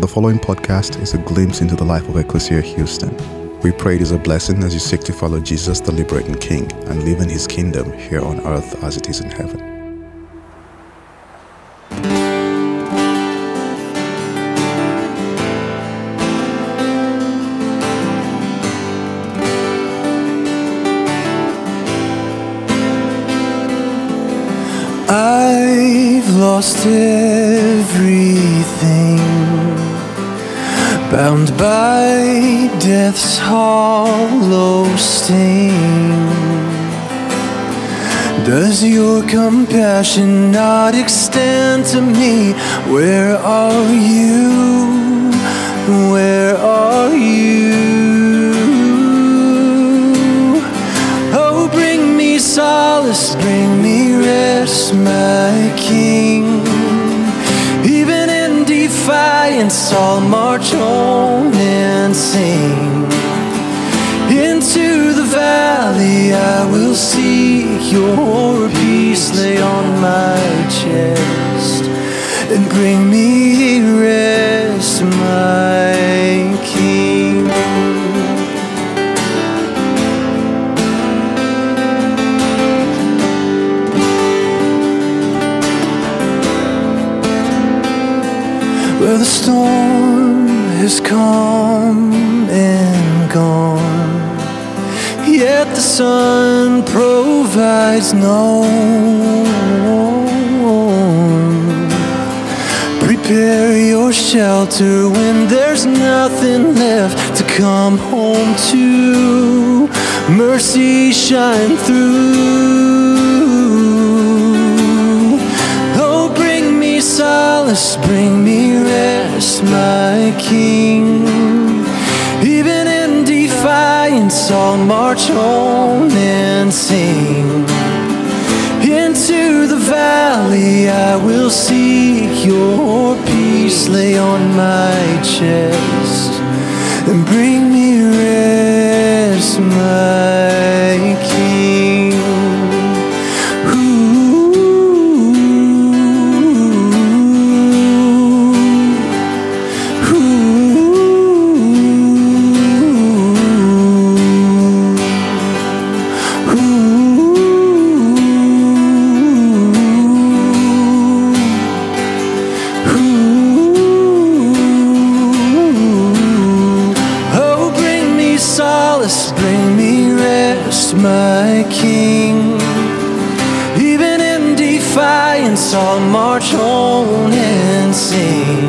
The following podcast is a glimpse into the life of Ecclesia Houston. We pray it is a blessing as you seek to follow Jesus, the liberating King, and live in his kingdom here on earth as it is in heaven. I've lost everything, bound by death's hollow sting. Does your compassion not extend to me? Where are you? Where are you? Oh, bring me solace, bring me rest, my King. In I'll march on and sing. Into the valley, I will seek your peace laid on my chest and bring me rest, my Well, the storm has come and gone, yet the sun provides no. Prepare your shelter when there's nothing left to come home to. Mercy shine through. Solace, bring me rest, my King. Even in defiance, I'll march on and sing. Into the valley, I will seek your peace, lay on my chest, and bring me rest, my solace, bring me rest, my King. Even in defiance, I'll march on and sing.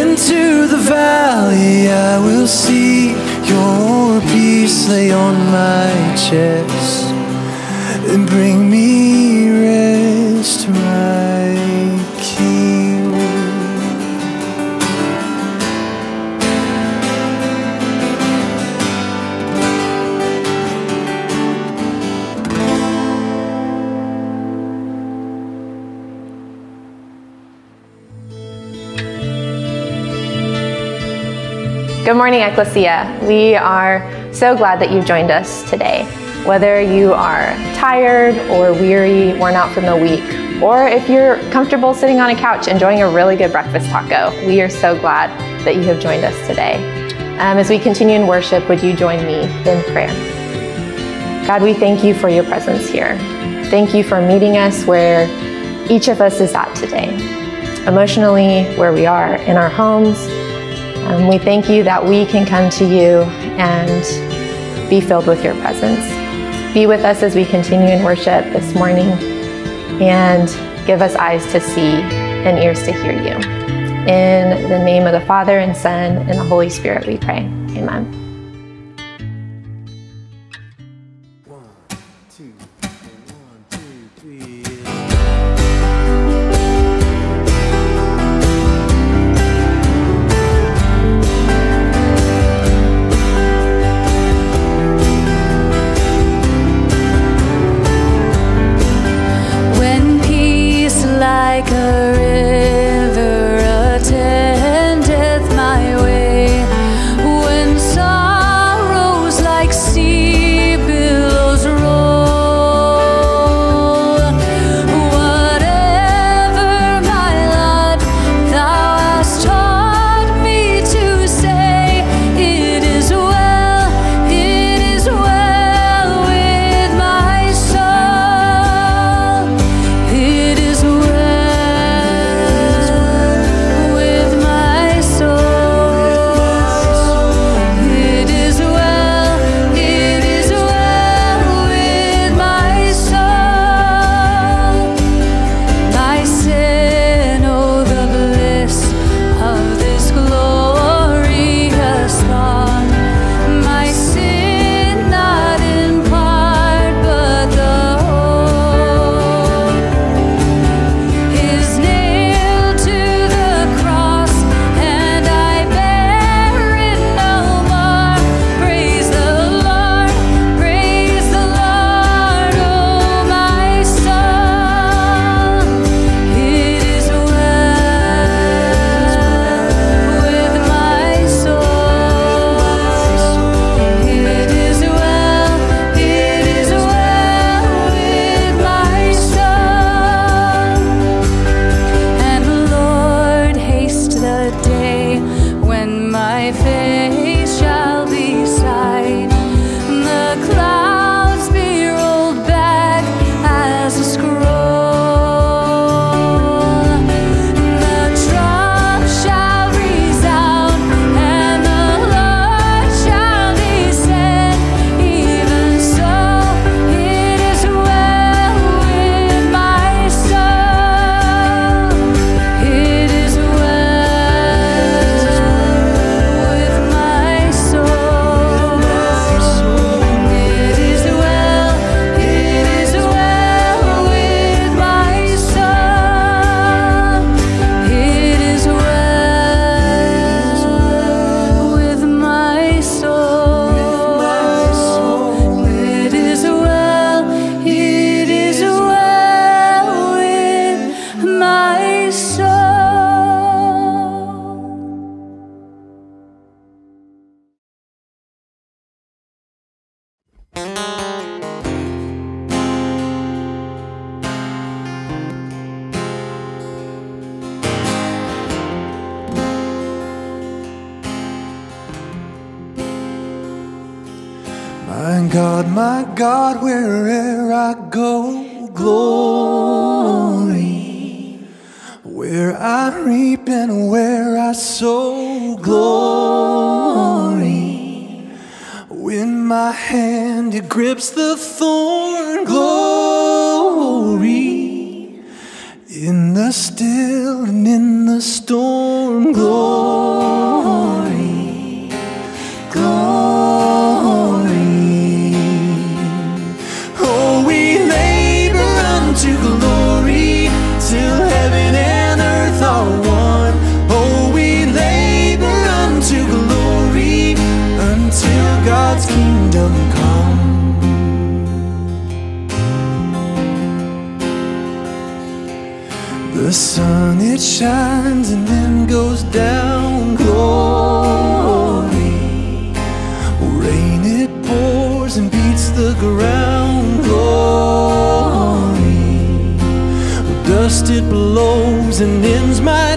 Into the valley, I will see your peace lay on my chest and bring me morning, Ecclesia. We are so glad that you've joined us today. Whether you are tired or weary, worn out from the week, or if you're comfortable sitting on a couch enjoying a really good breakfast taco, we are so glad that you have joined us today. Um, as we continue in worship, would you join me in prayer? God, we thank you for your presence here. Thank you for meeting us where each of us is at today, emotionally, where we are in our homes, um, we thank you that we can come to you and be filled with your presence. Be with us as we continue in worship this morning and give us eyes to see and ears to hear you. In the name of the Father and Son and the Holy Spirit, we pray. Amen. My God, wherever I go, glory. Where I reap and where I sow, glory. When my hand it grips the thorn, glory. In the still and in the storm, glory. Sun it shines and then goes down. Glory. Rain it pours and beats the ground. Glory. Dust it blows and ends my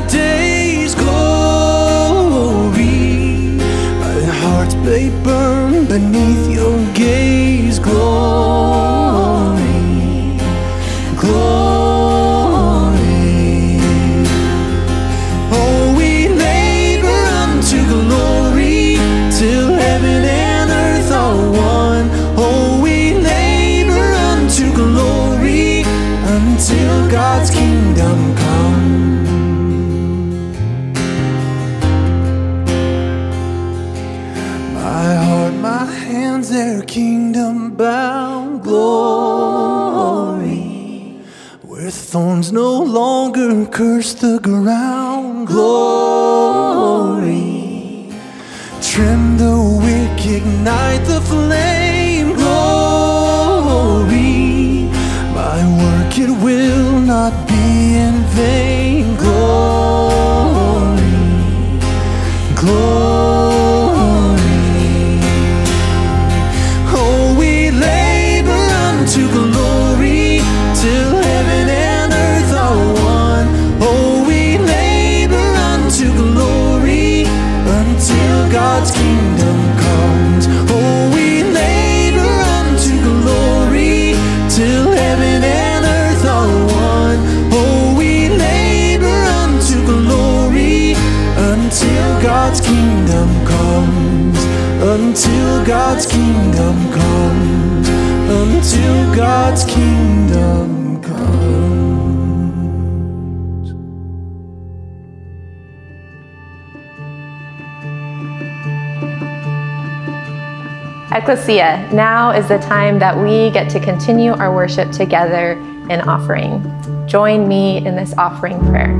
Ecclesia, now is the time that we get to continue our worship together in offering. Join me in this offering prayer.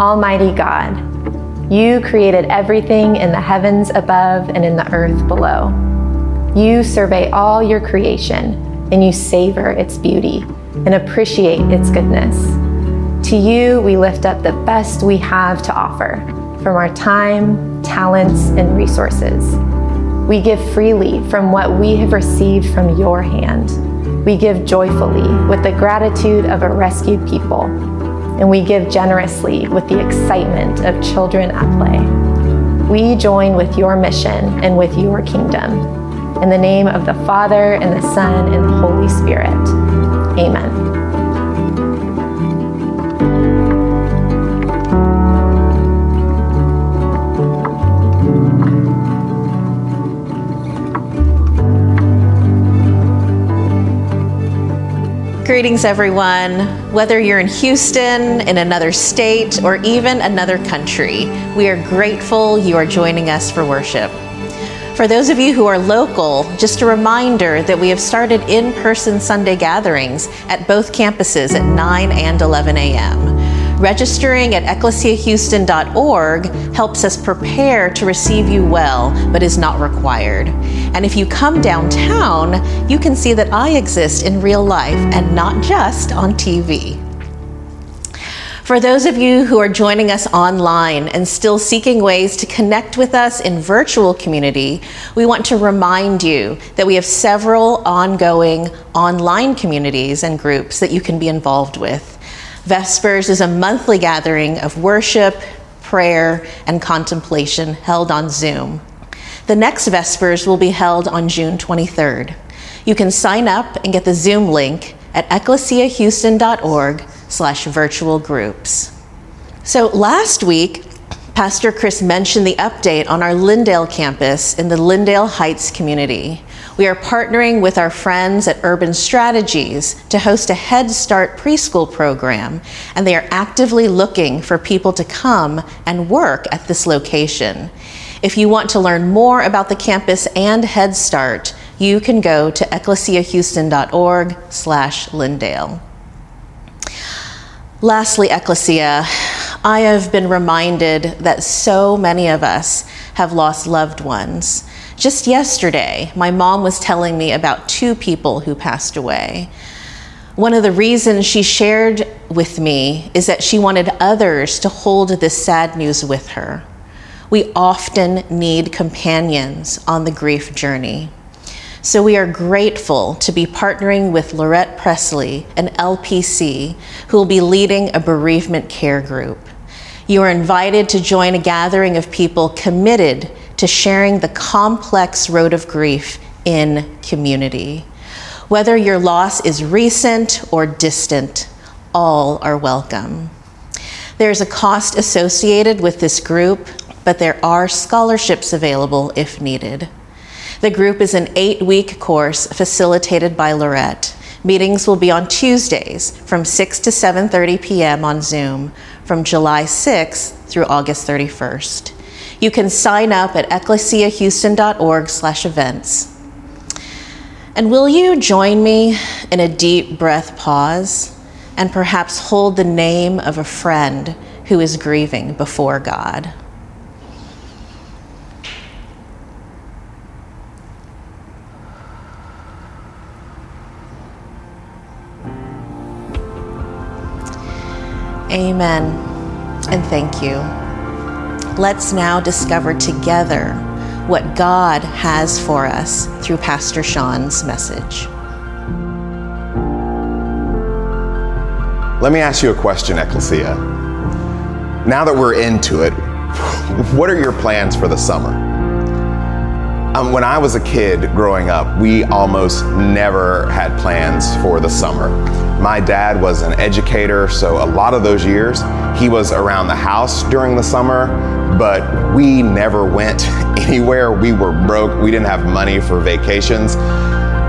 Almighty God, you created everything in the heavens above and in the earth below. You survey all your creation and you savor its beauty and appreciate its goodness. To you, we lift up the best we have to offer from our time, talents, and resources. We give freely from what we have received from your hand. We give joyfully with the gratitude of a rescued people. And we give generously with the excitement of children at play. We join with your mission and with your kingdom. In the name of the Father, and the Son, and the Holy Spirit. Amen. Greetings, everyone. Whether you're in Houston, in another state, or even another country, we are grateful you are joining us for worship. For those of you who are local, just a reminder that we have started in person Sunday gatherings at both campuses at 9 and 11 a.m. Registering at ecclesiahouston.org helps us prepare to receive you well, but is not required. And if you come downtown, you can see that I exist in real life and not just on TV. For those of you who are joining us online and still seeking ways to connect with us in virtual community, we want to remind you that we have several ongoing online communities and groups that you can be involved with. Vespers is a monthly gathering of worship, prayer, and contemplation held on Zoom. The next Vespers will be held on June 23rd. You can sign up and get the Zoom link at ecclesiahouston.org slash virtual groups. So last week, Pastor Chris mentioned the update on our Lindale campus in the Lindale Heights community. We are partnering with our friends at Urban Strategies to host a Head Start preschool program, and they are actively looking for people to come and work at this location. If you want to learn more about the campus and Head Start, you can go to ecclesiahouston.org slash Lindale. Lastly, Ecclesia, I have been reminded that so many of us have lost loved ones. Just yesterday, my mom was telling me about two people who passed away. One of the reasons she shared with me is that she wanted others to hold this sad news with her. We often need companions on the grief journey. So we are grateful to be partnering with Lorette Presley, an LPC, who will be leading a bereavement care group. You are invited to join a gathering of people committed to sharing the complex road of grief in community. Whether your loss is recent or distant, all are welcome. There's a cost associated with this group, but there are scholarships available if needed. The group is an eight week course facilitated by Lorette. Meetings will be on Tuesdays from 6 to 7:30 p.m. on Zoom from July 6th through August 31st. You can sign up at ecclesiahouston.org/events. And will you join me in a deep breath pause and perhaps hold the name of a friend who is grieving before God? Amen. And thank you. Let's now discover together what God has for us through Pastor Sean's message. Let me ask you a question, Ecclesia. Now that we're into it, what are your plans for the summer? Um, when I was a kid growing up, we almost never had plans for the summer. My dad was an educator, so a lot of those years he was around the house during the summer, but we never went anywhere. We were broke, we didn't have money for vacations.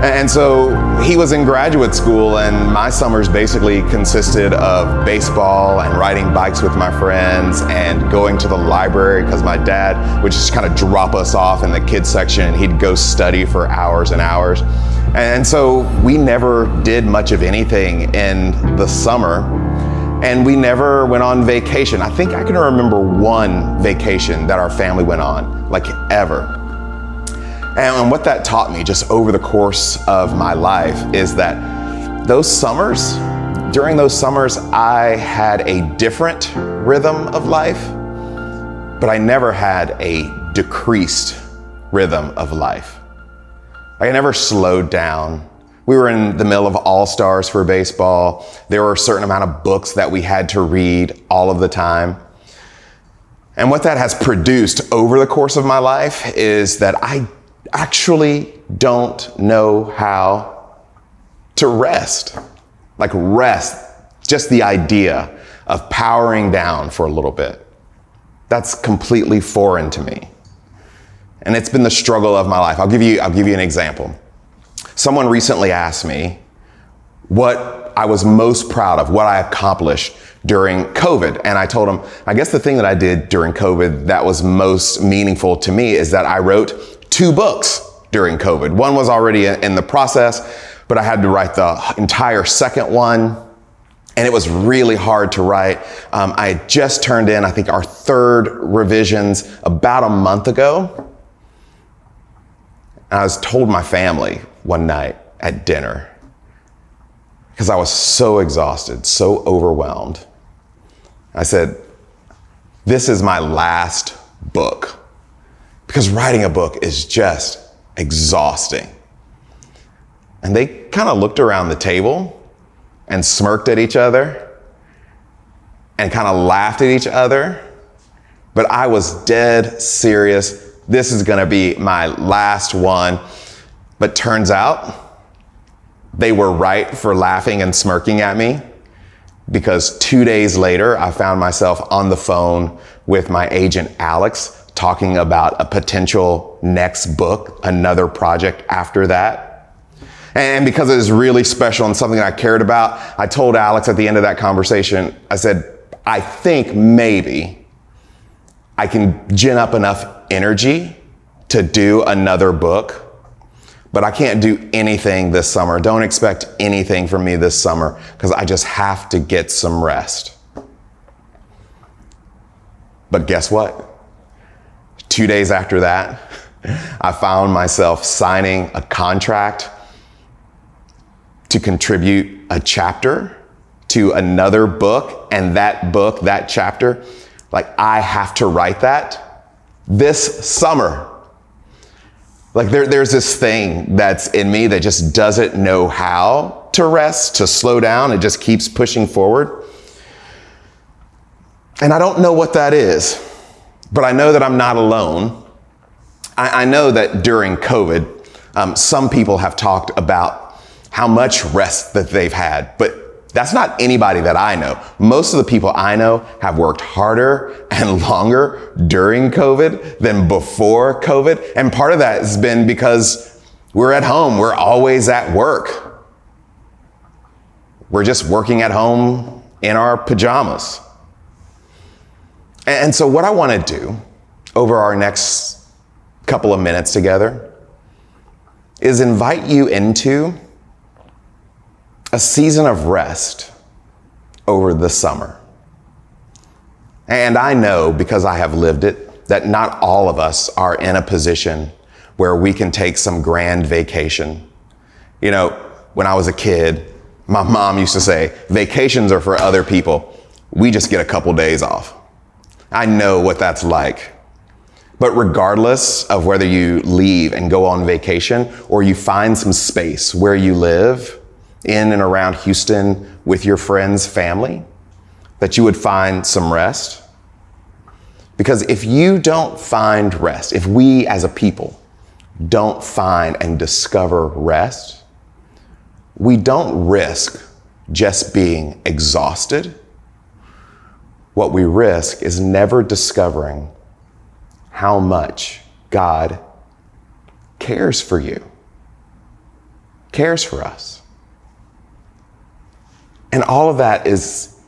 And so he was in graduate school, and my summers basically consisted of baseball and riding bikes with my friends and going to the library because my dad would just kind of drop us off in the kids section and he'd go study for hours and hours. And so we never did much of anything in the summer. And we never went on vacation. I think I can remember one vacation that our family went on, like ever. And what that taught me just over the course of my life is that those summers, during those summers, I had a different rhythm of life, but I never had a decreased rhythm of life. I never slowed down. We were in the middle of all stars for baseball. There were a certain amount of books that we had to read all of the time. And what that has produced over the course of my life is that I actually don't know how to rest. Like rest, just the idea of powering down for a little bit. That's completely foreign to me. And it's been the struggle of my life. I'll give you, I'll give you an example. Someone recently asked me what I was most proud of, what I accomplished during COVID. And I told him, I guess the thing that I did during COVID that was most meaningful to me is that I wrote two books during COVID. One was already in the process, but I had to write the entire second one. And it was really hard to write. Um, I just turned in, I think, our third revisions about a month ago. And I was told my family one night at dinner because I was so exhausted, so overwhelmed. I said, This is my last book. Because writing a book is just exhausting. And they kind of looked around the table and smirked at each other and kind of laughed at each other. But I was dead serious. This is going to be my last one. But turns out they were right for laughing and smirking at me because two days later, I found myself on the phone with my agent, Alex, talking about a potential next book, another project after that. And because it was really special and something I cared about, I told Alex at the end of that conversation, I said, I think maybe I can gin up enough energy to do another book, but I can't do anything this summer. Don't expect anything from me this summer because I just have to get some rest. But guess what? Two days after that, I found myself signing a contract to contribute a chapter to another book, and that book, that chapter, like I have to write that this summer. Like there, there's this thing that's in me that just doesn't know how to rest, to slow down. It just keeps pushing forward. And I don't know what that is, but I know that I'm not alone. I, I know that during COVID, um, some people have talked about how much rest that they've had, but that's not anybody that I know. Most of the people I know have worked harder and longer during COVID than before COVID. And part of that has been because we're at home. We're always at work. We're just working at home in our pajamas. And so, what I want to do over our next couple of minutes together is invite you into a season of rest over the summer. And I know because I have lived it that not all of us are in a position where we can take some grand vacation. You know, when I was a kid, my mom used to say, vacations are for other people. We just get a couple days off. I know what that's like. But regardless of whether you leave and go on vacation or you find some space where you live, in and around Houston with your friends, family, that you would find some rest. Because if you don't find rest, if we as a people don't find and discover rest, we don't risk just being exhausted. What we risk is never discovering how much God cares for you, cares for us. And all of that is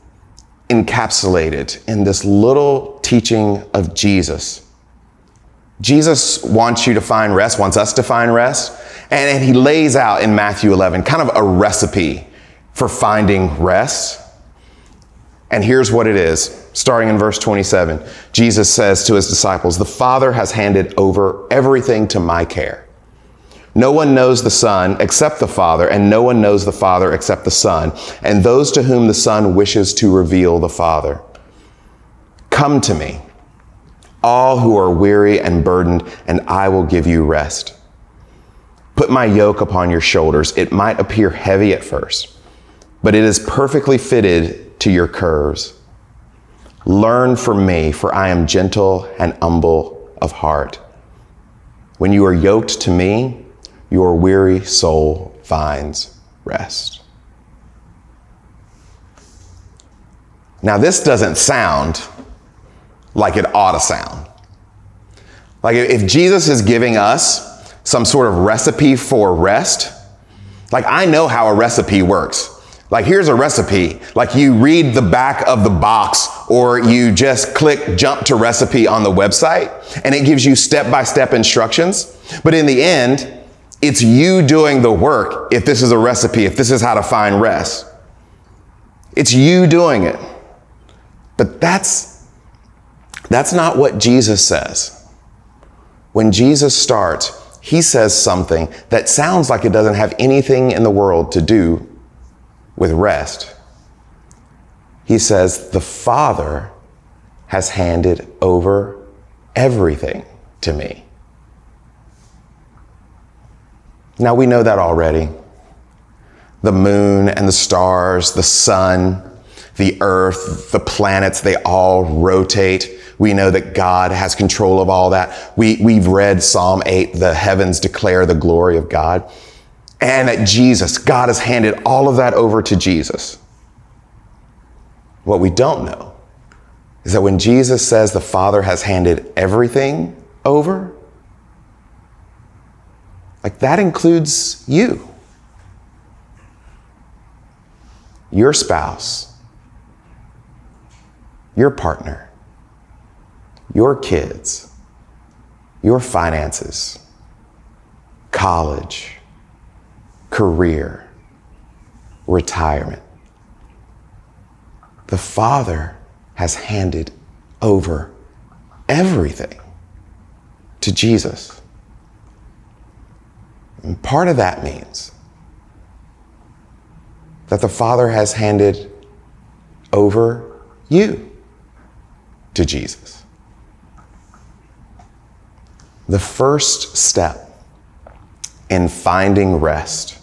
encapsulated in this little teaching of Jesus. Jesus wants you to find rest, wants us to find rest, and, he lays out in Matthew 11 kind of a recipe for finding rest. And here's what it is. Starting in verse 27, Jesus says to his disciples, The Father has handed over everything to my care. No one knows the Son except the Father, and no one knows the Father except the Son, and those to whom the Son wishes to reveal the Father. Come to me, all who are weary and burdened, and I will give you rest. Put my yoke upon your shoulders. It might appear heavy at first, but it is perfectly fitted to your curves. Learn from me, for I am gentle and humble of heart. When you are yoked to me, your weary soul finds rest. Now, this doesn't sound like it ought to sound. Like, if Jesus is giving us some sort of recipe for rest, like, I know how a recipe works. Like, here's a recipe. Like, you read the back of the box, or you just click jump to recipe on the website, and it gives you step by step instructions. But in the end, it's you doing the work if this is a recipe, if this is how to find rest. It's you doing it. But that's that's not what Jesus says. When Jesus starts, he says something that sounds like it doesn't have anything in the world to do with rest. he says, The Father has handed over everything to me. Now we know that already. The moon and the stars, the sun, the earth, the planets, they all rotate. We know that God has control of all that. We, we've read Psalm 8, the heavens declare the glory of God. And that Jesus, God has handed all of that over to Jesus. What we don't know is that when Jesus says the Father has handed everything over, like that includes you, your spouse, your partner, your kids, your finances, college, career, retirement. The Father has handed over everything to Jesus. And part of that means that the Father has handed over you to Jesus. The first step in finding rest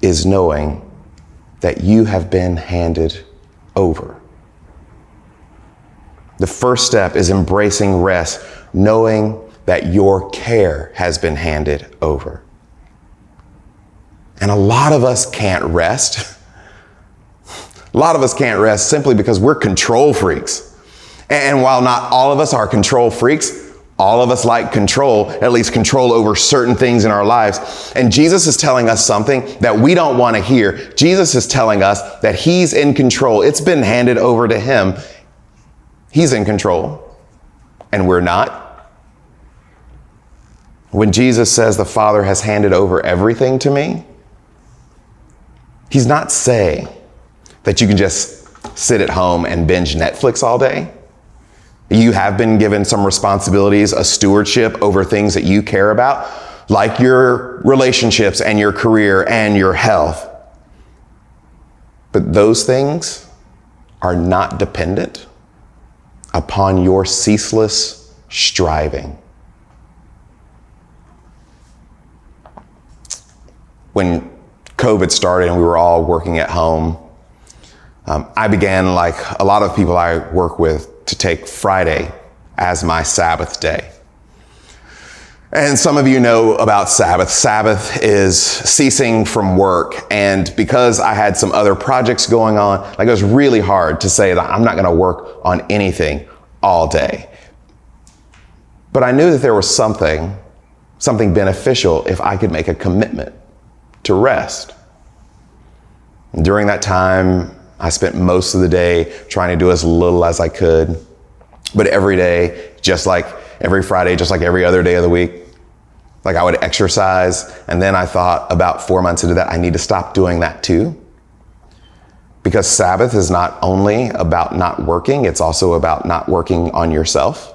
is knowing that you have been handed over. The first step is embracing rest, knowing that your care has been handed over. And a lot of us can't rest. A lot of us can't rest simply because we're control freaks. And while not all of us are control freaks, all of us like control, at least control over certain things in our lives. And Jesus is telling us something that we don't want to hear. Jesus is telling us that He's in control. It's been handed over to Him. He's in control, and we're not. When Jesus says the Father has handed over everything to me, He's not saying that you can just sit at home and binge Netflix all day. You have been given some responsibilities, a stewardship over things that you care about, like your relationships and your career and your health. But those things are not dependent upon your ceaseless striving. When COVID started and we were all working at home, um, I began, like a lot of people I work with, to take Friday as my Sabbath day. And some of you know about Sabbath. Sabbath is ceasing from work. And because I had some other projects going on, like it was really hard to say that I'm not going to work on anything all day. But I knew that there was something, something beneficial if I could make a commitment to rest. And during that time, I spent most of the day trying to do as little as I could. But every day, just like every Friday, just like every other day of the week, like I would exercise. And then I thought about four months into that, I need to stop doing that too. Because Sabbath is not only about not working, it's also about not working on yourself.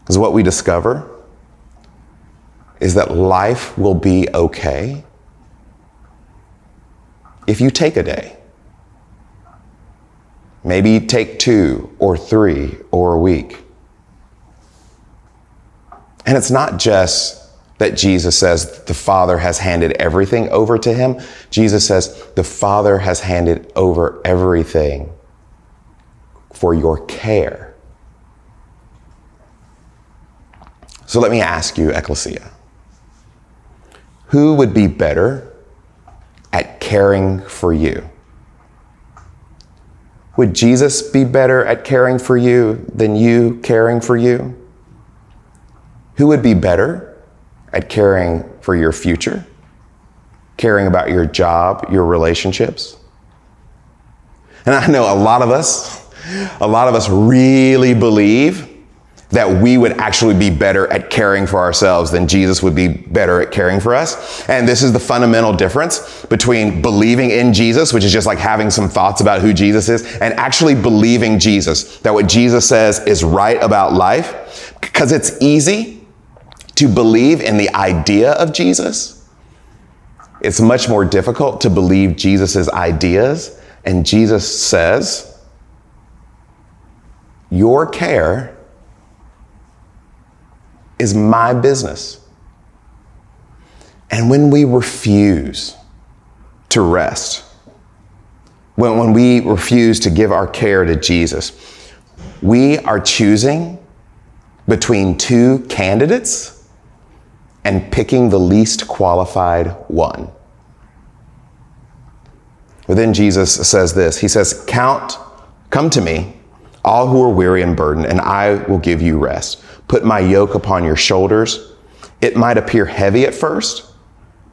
Because what we discover is that life will be okay if you take a day. Maybe take two or three or a week. And it's not just that Jesus says the Father has handed everything over to him. Jesus says the Father has handed over everything for your care. So let me ask you, Ecclesia, who would be better at caring for you? Would Jesus be better at caring for you than you caring for you? Who would be better at caring for your future? Caring about your job, your relationships? And I know a lot of us, a lot of us really believe that we would actually be better at caring for ourselves than Jesus would be better at caring for us. And this is the fundamental difference between believing in Jesus, which is just like having some thoughts about who Jesus is, and actually believing Jesus, that what Jesus says is right about life. Because it's easy to believe in the idea of Jesus. It's much more difficult to believe Jesus' ideas And Jesus says, Your care is my business. And when we refuse to rest, when, when we refuse to give our care to Jesus, we are choosing between two candidates and picking the least qualified one. But then Jesus says this He says, Count, come to me, all who are weary and burdened, and I will give you rest. Put my yoke upon your shoulders. It might appear heavy at first,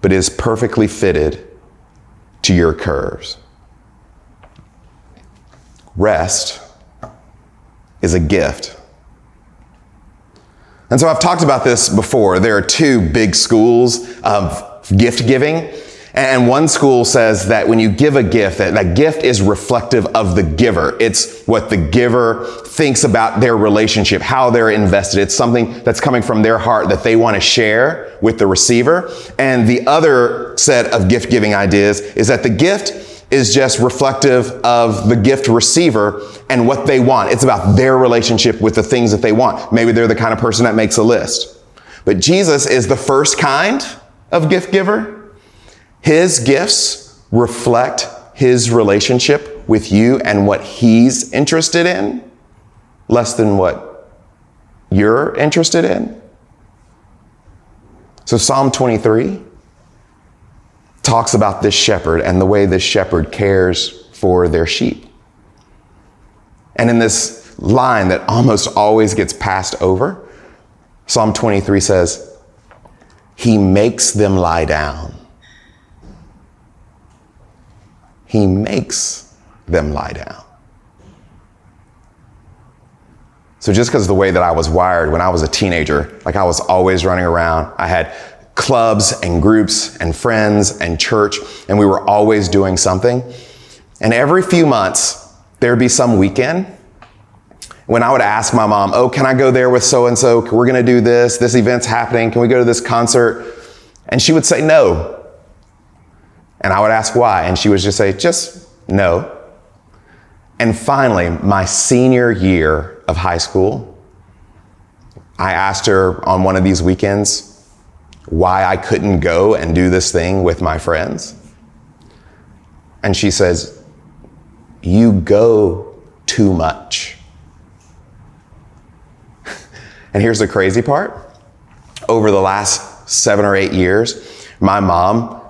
but is perfectly fitted to your curves. Rest is a gift. And so I've talked about this before. There are two big schools of gift giving. And one school says that when you give a gift, that, that gift is reflective of the giver. It's what the giver thinks about their relationship, how they're invested. It's something that's coming from their heart that they want to share with the receiver. And the other set of gift giving ideas is that the gift is just reflective of the gift receiver and what they want. It's about their relationship with the things that they want. Maybe they're the kind of person that makes a list. But Jesus is the first kind of gift giver. His gifts reflect his relationship with you and what he's interested in, less than what you're interested in. So, Psalm 23 talks about this shepherd and the way this shepherd cares for their sheep. And in this line that almost always gets passed over, Psalm 23 says, He makes them lie down he makes them lie down. So just because of the way that I was wired when I was a teenager, like I was always running around, I had clubs and groups and friends and church, and we were always doing something. And every few months, there'd be some weekend when I would ask my mom, Oh, can I go there with so and so? We're going to do this. This event's happening. Can we go to this concert? And she would say no. And I would ask why, and she would just say, just no. And finally, my senior year of high school, I asked her on one of these weekends why I couldn't go and do this thing with my friends. And she says, You go too much. and here's the crazy part over the last seven or eight years, my mom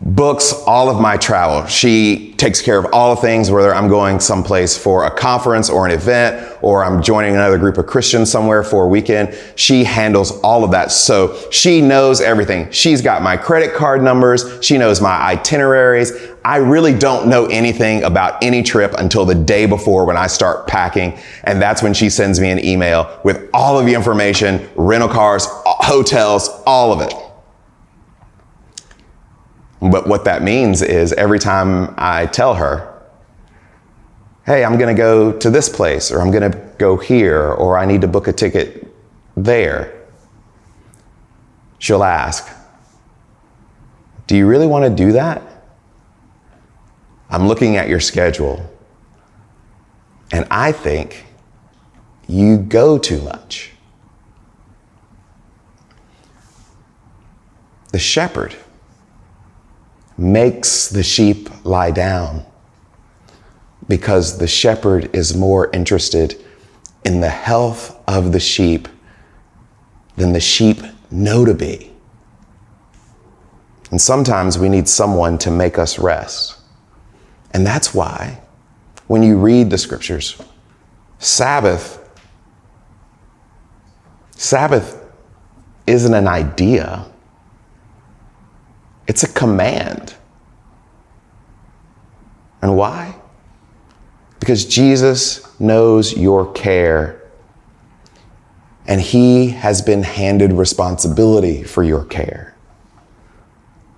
books all of my travel. She takes care of all the things, whether I'm going someplace for a conference or an event, or I'm joining another group of Christians somewhere for a weekend. She handles all of that. So she knows everything. She's got my credit card numbers. She knows my itineraries. I really don't know anything about any trip until the day before when I start packing. And that's when she sends me an email with all of the information, rental cars, hotels, all of it. But what that means is every time I tell her, hey, I'm going to go to this place, or I'm going to go here, or I need to book a ticket there, she'll ask, Do you really want to do that? I'm looking at your schedule, and I think you go too much. The shepherd makes the sheep lie down because the shepherd is more interested in the health of the sheep than the sheep know to be. And sometimes we need someone to make us rest. And that's why when you read the scriptures, Sabbath, Sabbath isn't an idea. It's a command. And why? Because Jesus knows your care and he has been handed responsibility for your care.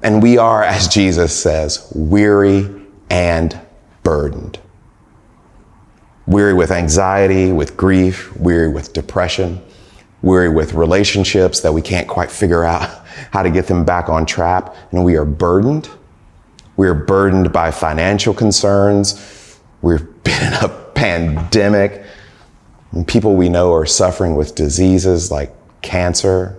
And we are, as Jesus says, weary and burdened. Weary with anxiety, with grief, weary with depression, weary with relationships that we can't quite figure out how to get them back on track, and we are burdened, We're burdened by financial concerns. We've been in a pandemic. And people we know are suffering with diseases like cancer.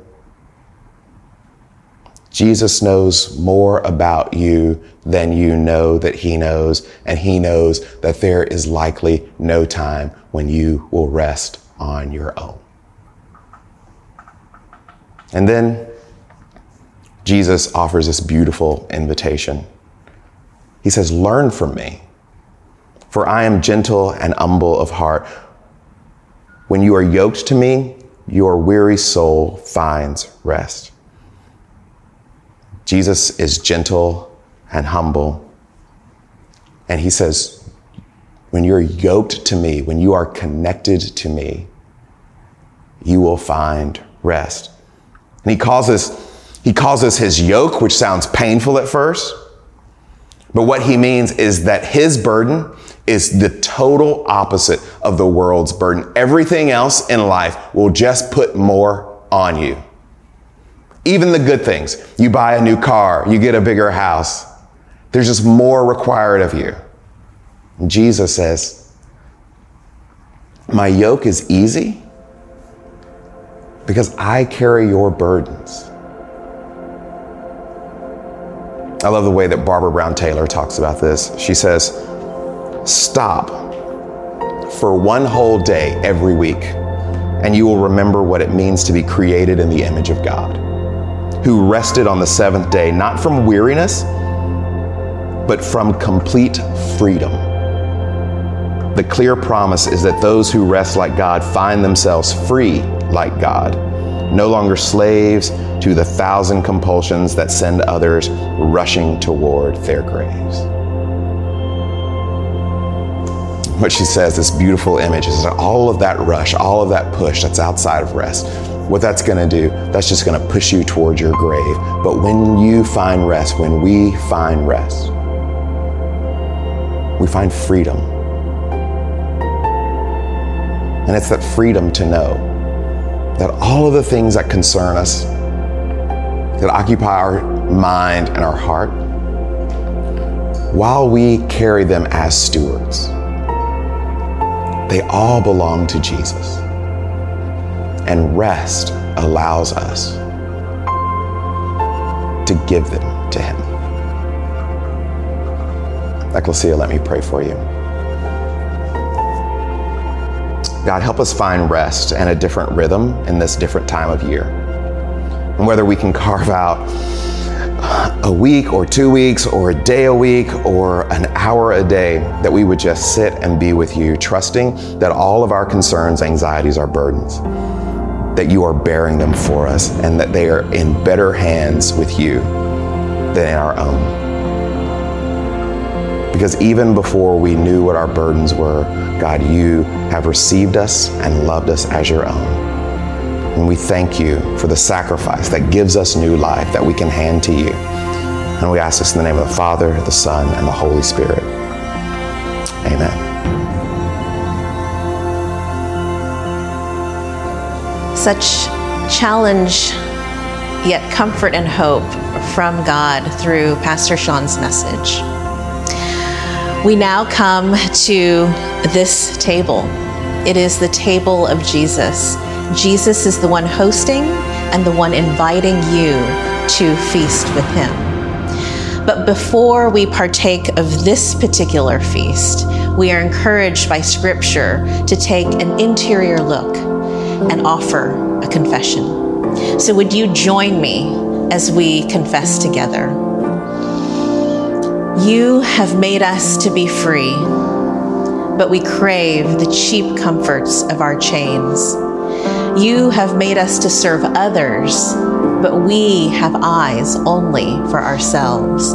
Jesus knows more about you than you know that he knows, and he knows that there is likely no time when you will rest on your own. And then Jesus offers this beautiful invitation. He says, Learn from me, for I am gentle and humble of heart. When you are yoked to me, your weary soul finds rest. Jesus is gentle and humble. And he says, when you're yoked to me, when you are connected to me, you will find rest. And he this, he this his yoke, which sounds painful at first. But what he means is that his burden is the total opposite of the world's burden. Everything else in life will just put more on you. Even the good things. You buy a new car, you get a bigger house. There's just more required of you. And Jesus says, My yoke is easy because I carry your burdens. I love the way that Barbara Brown Taylor talks about this. She says, Stop for one whole day every week, and you will remember what it means to be created in the image of God, who rested on the seventh day, not from weariness, but from complete freedom. The clear promise is that those who rest like God find themselves free like God, no longer slaves to the thousand compulsions that send others rushing toward their graves. What she says, this beautiful image, is that all of that rush, all of that push that's outside of rest, what that's gonna do, that's just gonna push you towards your grave. But when you find rest, when we find rest, we find freedom. And it's that freedom to know that all of the things that concern us, that occupy our mind and our heart, while we carry them as stewards, they all belong to Jesus. And rest allows us to give them to Him. Ecclesia, let me pray for you. God, help us find rest and a different rhythm in this different time of year. And whether we can carve out a week or two weeks or a day a week or an hour a day, that we would just sit and be with you, trusting that all of our concerns, anxieties, our burdens, that you are bearing them for us and that they are in better hands with you than in our own. Because even before we knew what our burdens were, God, you have received us and loved us as your own. And we thank you for the sacrifice that gives us new life that we can hand to you. And we ask this in the name of the Father, the Son, and the Holy Spirit. Amen. Such challenge, yet comfort and hope from God through Pastor Sean's message. We now come to this table. It is the table of Jesus. Jesus is the one hosting and the one inviting you to feast with him. But before we partake of this particular feast, we are encouraged by Scripture to take an interior look and offer a confession. So, would you join me as we confess together? You have made us to be free, but we crave the cheap comforts of our chains. You have made us to serve others, but we have eyes only for ourselves.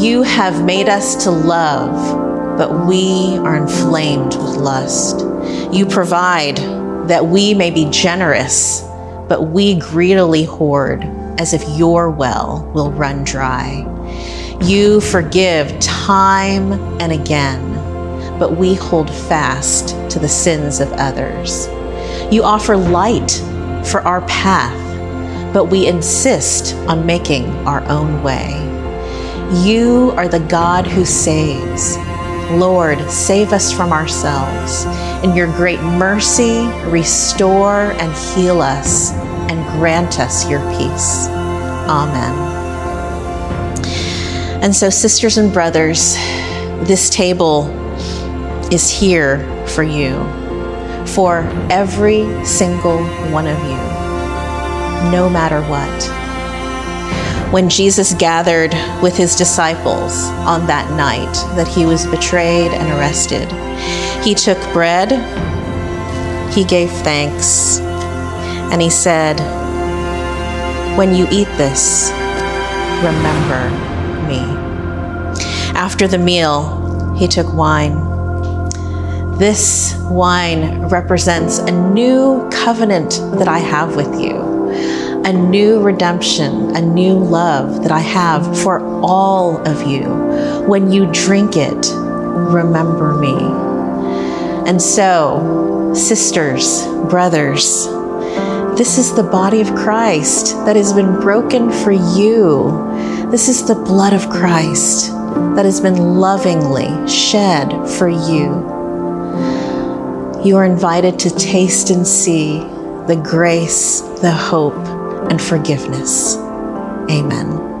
You have made us to love, but we are inflamed with lust. You provide that we may be generous, but we greedily hoard as if your well will run dry. You forgive time and again, but we hold fast to the sins of others. You offer light for our path, but we insist on making our own way. You are the God who saves. Lord, save us from ourselves. In your great mercy, restore and heal us and grant us your peace. Amen. And so, sisters and brothers, this table is here for you, for every single one of you, no matter what. When Jesus gathered with his disciples on that night that he was betrayed and arrested, he took bread, he gave thanks, and he said, When you eat this, remember me. After the meal, he took wine. This wine represents a new covenant that I have with you, a new redemption, a new love that I have for all of you. When you drink it, remember me. And so, sisters, brothers, this is the body of Christ that has been broken for you. This is the blood of Christ that has been lovingly shed for you. You are invited to taste and see the grace, the hope, and forgiveness. Amen.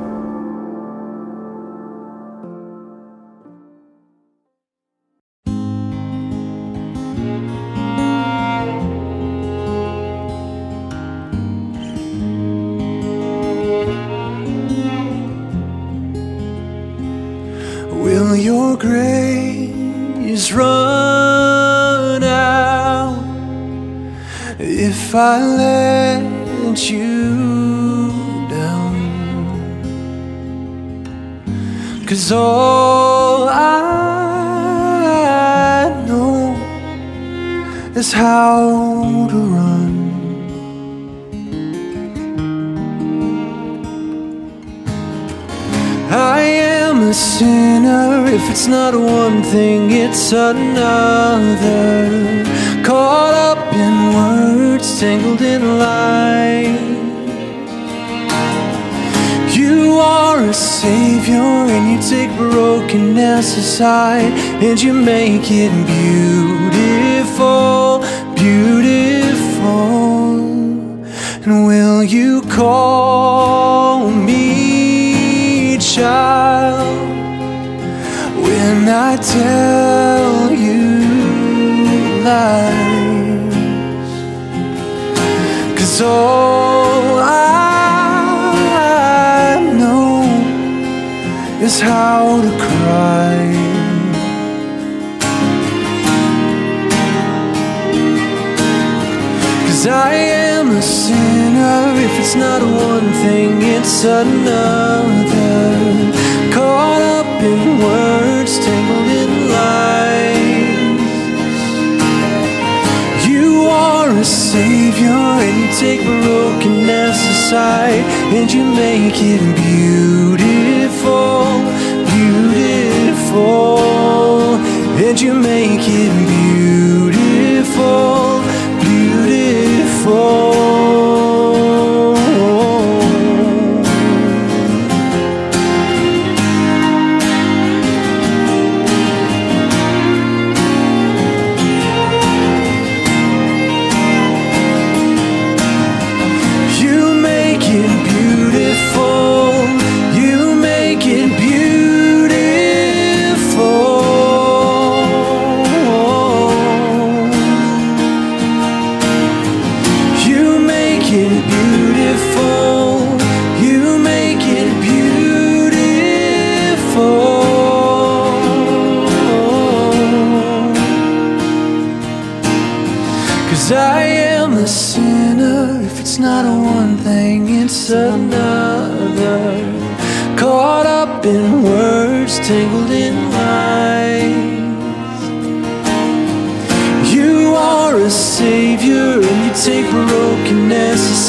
If I let you down? Cause all I know is how to run. I am a sinner. If it's not one thing, it's another. Caught up in words, tangled in lies. You are a savior, and you take brokenness aside, and you make it beautiful, beautiful. And will you call me child when I tell you lies? All I know is how to cry. Cause I am a sinner. If it's not one thing, it's another. Savior, and you take brokenness aside, and you make it beautiful, beautiful, and you make it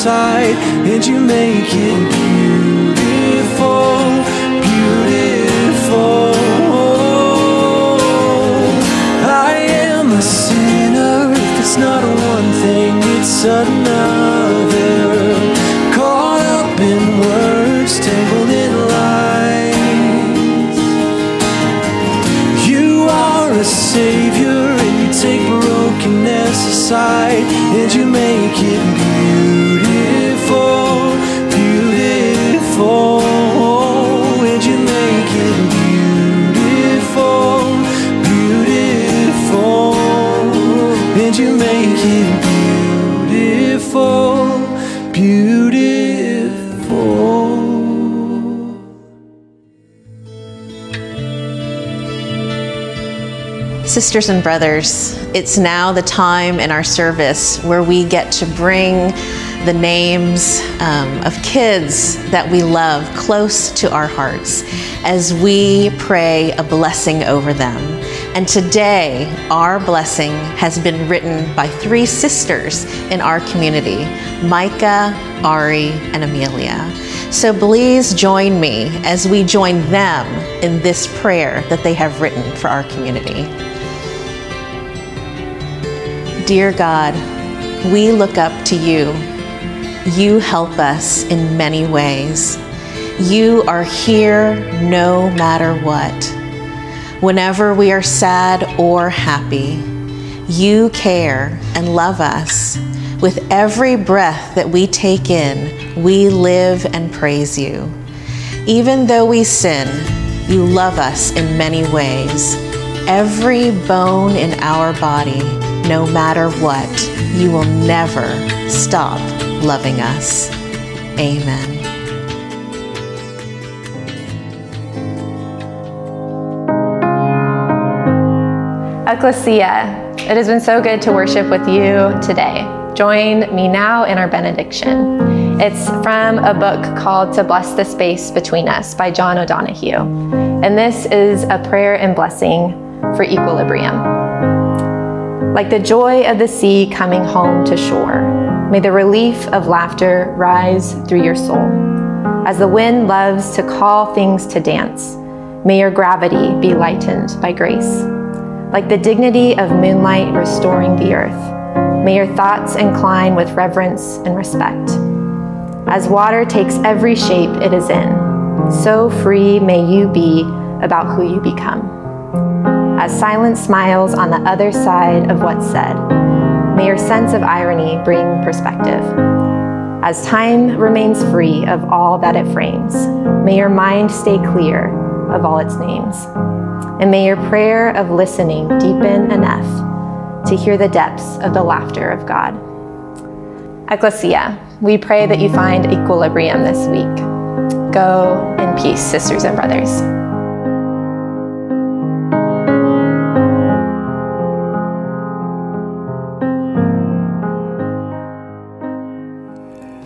aside, and you make it beautiful, beautiful. I am a sinner. If it's not one thing, it's another. Sisters and brothers, it's now the time in our service where we get to bring the names um, of kids that we love close to our hearts as we pray a blessing over them. And today, our blessing has been written by three sisters in our community Micah, Ari, and Amelia. So please join me as we join them in this prayer that they have written for our community. Dear God, we look up to you. You help us in many ways. You are here no matter what. Whenever we are sad or happy, you care and love us. With every breath that we take in, we live and praise you. Even though we sin, you love us in many ways. Every bone in our body, no matter what, you will never stop loving us. Amen. Ecclesia, it has been so good to worship with you today. Join me now in our benediction. It's from a book called To Bless the Space Between Us by John O'Donohue. And this is a prayer and blessing for equilibrium. Like the joy of the sea coming home to shore, may the relief of laughter rise through your soul. As the wind loves to call things to dance, may your gravity be lightened by grace. Like the dignity of moonlight restoring the earth, may your thoughts incline with reverence and respect. As water takes every shape it is in, so free may you be about who you become. As silence smiles on the other side of what's said, may your sense of irony bring perspective. As time remains free of all that it frames, may your mind stay clear of all its names. And may your prayer of listening deepen enough to hear the depths of the laughter of God. Ecclesia, we pray that you find equilibrium this week. Go in peace, sisters and brothers.